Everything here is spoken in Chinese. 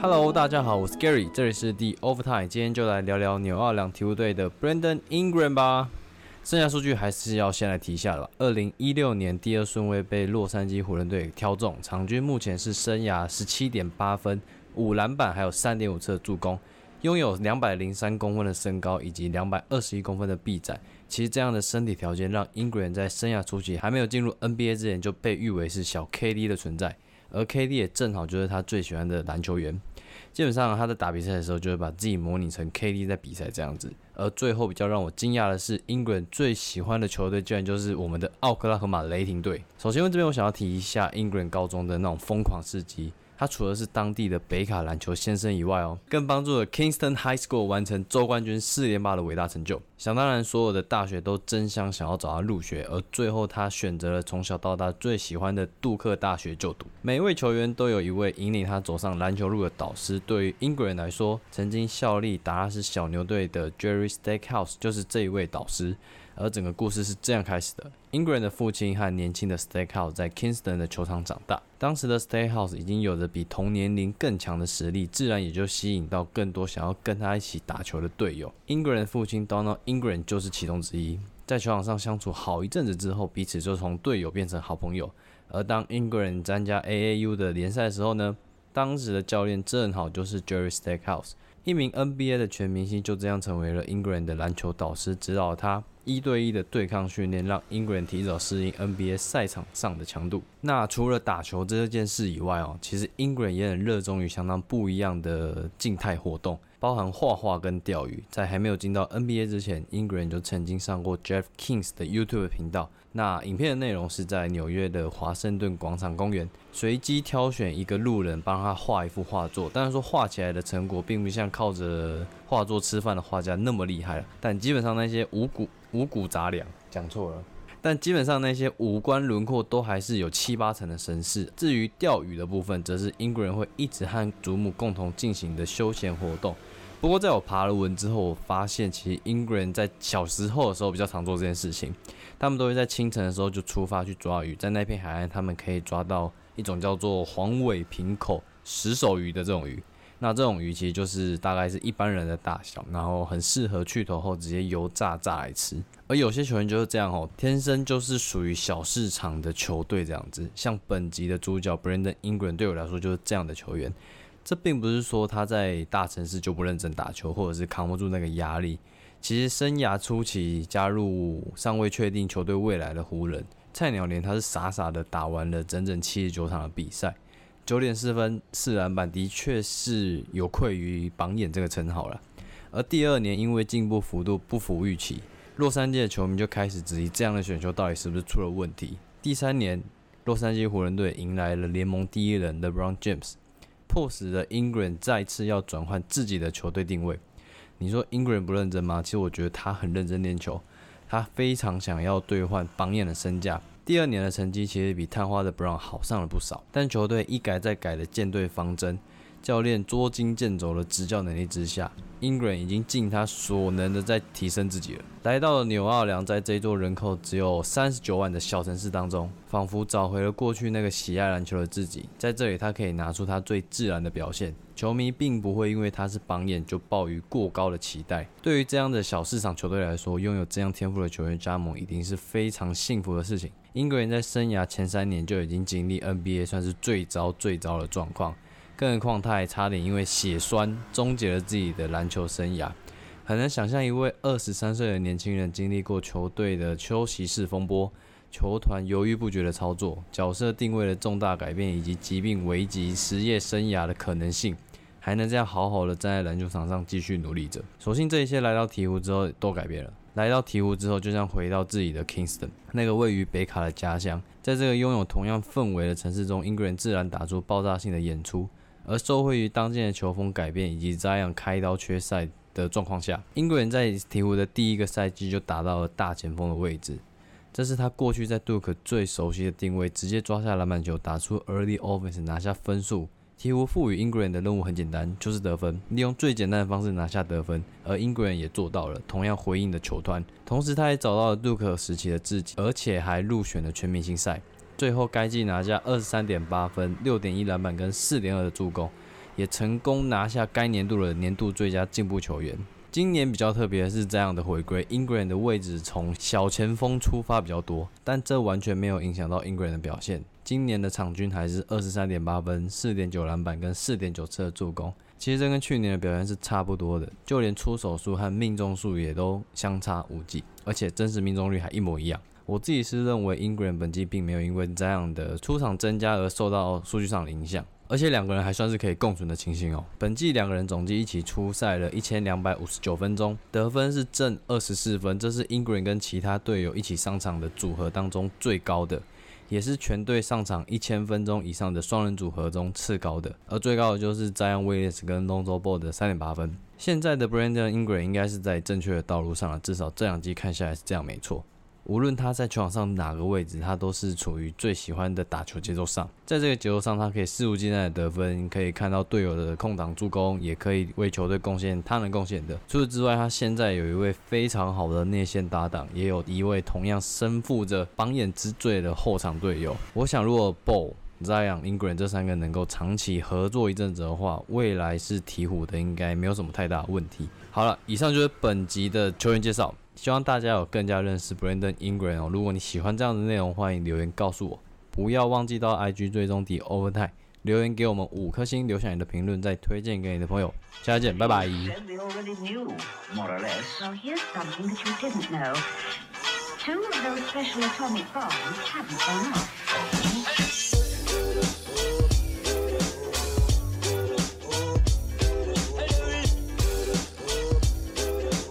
Hello，大家好，我是 Gary，这里是 The Overtime，今天就来聊聊纽奥良鹈鹕队的 Brandon Ingram 吧。剩下数据还是要先来提一下了。二零一六年第二顺位被洛杉矶湖人队挑中，场均目前是生涯十七点八分、五篮板，还有三点五次助攻，拥有两百零三公分的身高以及两百二十一公分的臂展。其实这样的身体条件让 Ingram 在生涯初期还没有进入 NBA 之前就被誉为是小 KD 的存在，而 KD 也正好就是他最喜欢的篮球员。基本上他在打比赛的时候，就会把自己模拟成 KD 在比赛这样子。而最后比较让我惊讶的是，England 最喜欢的球队居然就是我们的奥克拉荷马雷霆队。首先，这边我想要提一下 England 高中的那种疯狂事迹。他除了是当地的北卡篮球先生以外哦，更帮助了 Kingston High School 完成州冠军四连霸的伟大成就。想当然，所有的大学都争相想要找他入学，而最后他选择了从小到大最喜欢的杜克大学就读。每一位球员都有一位引领他走上篮球路的导师。对于 England 来说，曾经效力达拉斯小牛队的 Jerry Stackhouse 就是这一位导师。而整个故事是这样开始的：Ingram 的父亲和年轻的 Stackhouse 在 Kingston 的球场长大。当时的 Stackhouse 已经有着比同年龄更强的实力，自然也就吸引到更多想要跟他一起打球的队友。Ingram 的父亲 Donald Ingram 就是其中之一。在球场上相处好一阵子之后，彼此就从队友变成好朋友。而当 Ingram 参加 AAU 的联赛的时候呢，当时的教练正好就是 Jerry Stackhouse，一名 NBA 的全明星，就这样成为了 Ingrand 的篮球导师，指导他。一对一的对抗训练让 England 提早适应 NBA 赛场上的强度。那除了打球这件事以外哦，其实 England 也很热衷于相当不一样的静态活动，包含画画跟钓鱼。在还没有进到 NBA 之前，England 就曾经上过 Jeff Kings 的 YouTube 频道。那影片的内容是在纽约的华盛顿广场公园，随机挑选一个路人帮他画一幅画作。当然说画起来的成果并不像靠着画作吃饭的画家那么厉害了，但基本上那些五谷五谷杂粮讲错了，但基本上那些五官轮廓都还是有七八成的神似。至于钓鱼的部分，则是英国人会一直和祖母共同进行的休闲活动。不过在我爬了文之后，我发现其实英国人在小时候的时候比较常做这件事情。他们都会在清晨的时候就出发去抓鱼，在那片海岸，他们可以抓到一种叫做黄尾平口石手鱼的这种鱼。那这种鱼其实就是大概是一般人的大小，然后很适合去头后直接油炸炸来吃。而有些球员就是这样哦，天生就是属于小市场的球队这样子。像本集的主角 Brandon Ingram 对我来说就是这样的球员。这并不是说他在大城市就不认真打球，或者是扛不住那个压力。其实生涯初期加入尚未确定球队未来的湖人，菜鸟年他是傻傻的打完了整整七十九场的比赛，九点四分四篮板，的确是有愧于榜眼这个称号了。而第二年因为进步幅度不符预期，洛杉矶的球迷就开始质疑这样的选秀到底是不是出了问题。第三年，洛杉矶湖人队迎来了联盟第一人 LeBron James，迫使了 Ingram 再次要转换自己的球队定位。你说英国人不认真吗？其实我觉得他很认真练球，他非常想要兑换榜眼的身价。第二年的成绩其实比探花的 Brown 好上了不少，但球队一改再改的舰队方针。教练捉襟见肘的执教能力之下，Ingram 已经尽他所能的在提升自己了。来到了纽奥良，在这座人口只有三十九万的小城市当中，仿佛找回了过去那个喜爱篮球的自己。在这里，他可以拿出他最自然的表现。球迷并不会因为他是榜眼就抱于过高的期待。对于这样的小市场球队来说，拥有这样天赋的球员加盟，一定是非常幸福的事情。英格兰在生涯前三年就已经经历 NBA 算是最糟最糟的状况。更何况他还差点因为血栓终结了自己的篮球生涯。很难想象一位二十三岁的年轻人经历过球队的休息室风波、球团犹豫不决的操作、角色定位的重大改变以及疾病危及职业生涯的可能性，还能这样好好的站在篮球场上继续努力着。所幸这一切来到鹈鹕之后都改变了。来到鹈鹕之后，就像回到自己的 Kingston，那个位于北卡的家乡。在这个拥有同样氛围的城市中，英格兰自然打出爆炸性的演出。而受惠于当今的球风改变以及这样开刀缺赛的状况下，英国人在鹈鹕的第一个赛季就达到了大前锋的位置。这是他过去在杜克最熟悉的定位，直接抓下篮板球，打出 early offense，拿下分数，鹈鹕赋予 Ingram 的任务很简单，就是得分，利用最简单的方式拿下得分，而 Ingram 也做到了，同样回应的球团。同时，他也找到了杜克时期的自己，而且还入选了全明星赛。最后该季拿下二十三点八分、六点一篮板跟四点二的助攻，也成功拿下该年度的年度最佳进步球员。今年比较特别的是这样的回归，Ingram 的位置从小前锋出发比较多，但这完全没有影响到 Ingram 的表现。今年的场均还是二十三点八分、四点九篮板跟四点九次的助攻，其实这跟去年的表现是差不多的，就连出手数和命中数也都相差无几，而且真实命中率还一模一样。我自己是认为 Ingram 本季并没有因为这样的出场增加而受到数据上的影响。而且两个人还算是可以共存的情形哦。本季两个人总计一起出赛了一千两百五十九分钟，得分是正二十四分，这是 Ingram 跟其他队友一起上场的组合当中最高的，也是全队上场一千分钟以上的双人组合中次高的。而最高的就是 Zion Williams 跟 Lonzo Ball 的三点八分。现在的 Brandon Ingram 应该是在正确的道路上了，至少这两季看下来是这样，没错。无论他在球场上哪个位置，他都是处于最喜欢的打球节奏上。在这个节奏上，他可以肆无忌惮的得分，可以看到队友的空档助攻，也可以为球队贡献他能贡献的。除此之外，他现在有一位非常好的内线搭档，也有一位同样身负着榜眼之罪的后场队友。我想，如果 Ball、Zion、Ingram 这三个能够长期合作一阵子的话，未来是鹈鹕的应该没有什么太大问题。好了，以上就是本集的球员介绍。希望大家有更加认识 Brandon Ingram 哦。如果你喜欢这样的内容，欢迎留言告诉我。不要忘记到 IG 追踪 The Overtime，留言给我们五颗星，留下你的评论，再推荐给你的朋友。下次见，拜拜。Two of those special atomic bombs haven't gone off.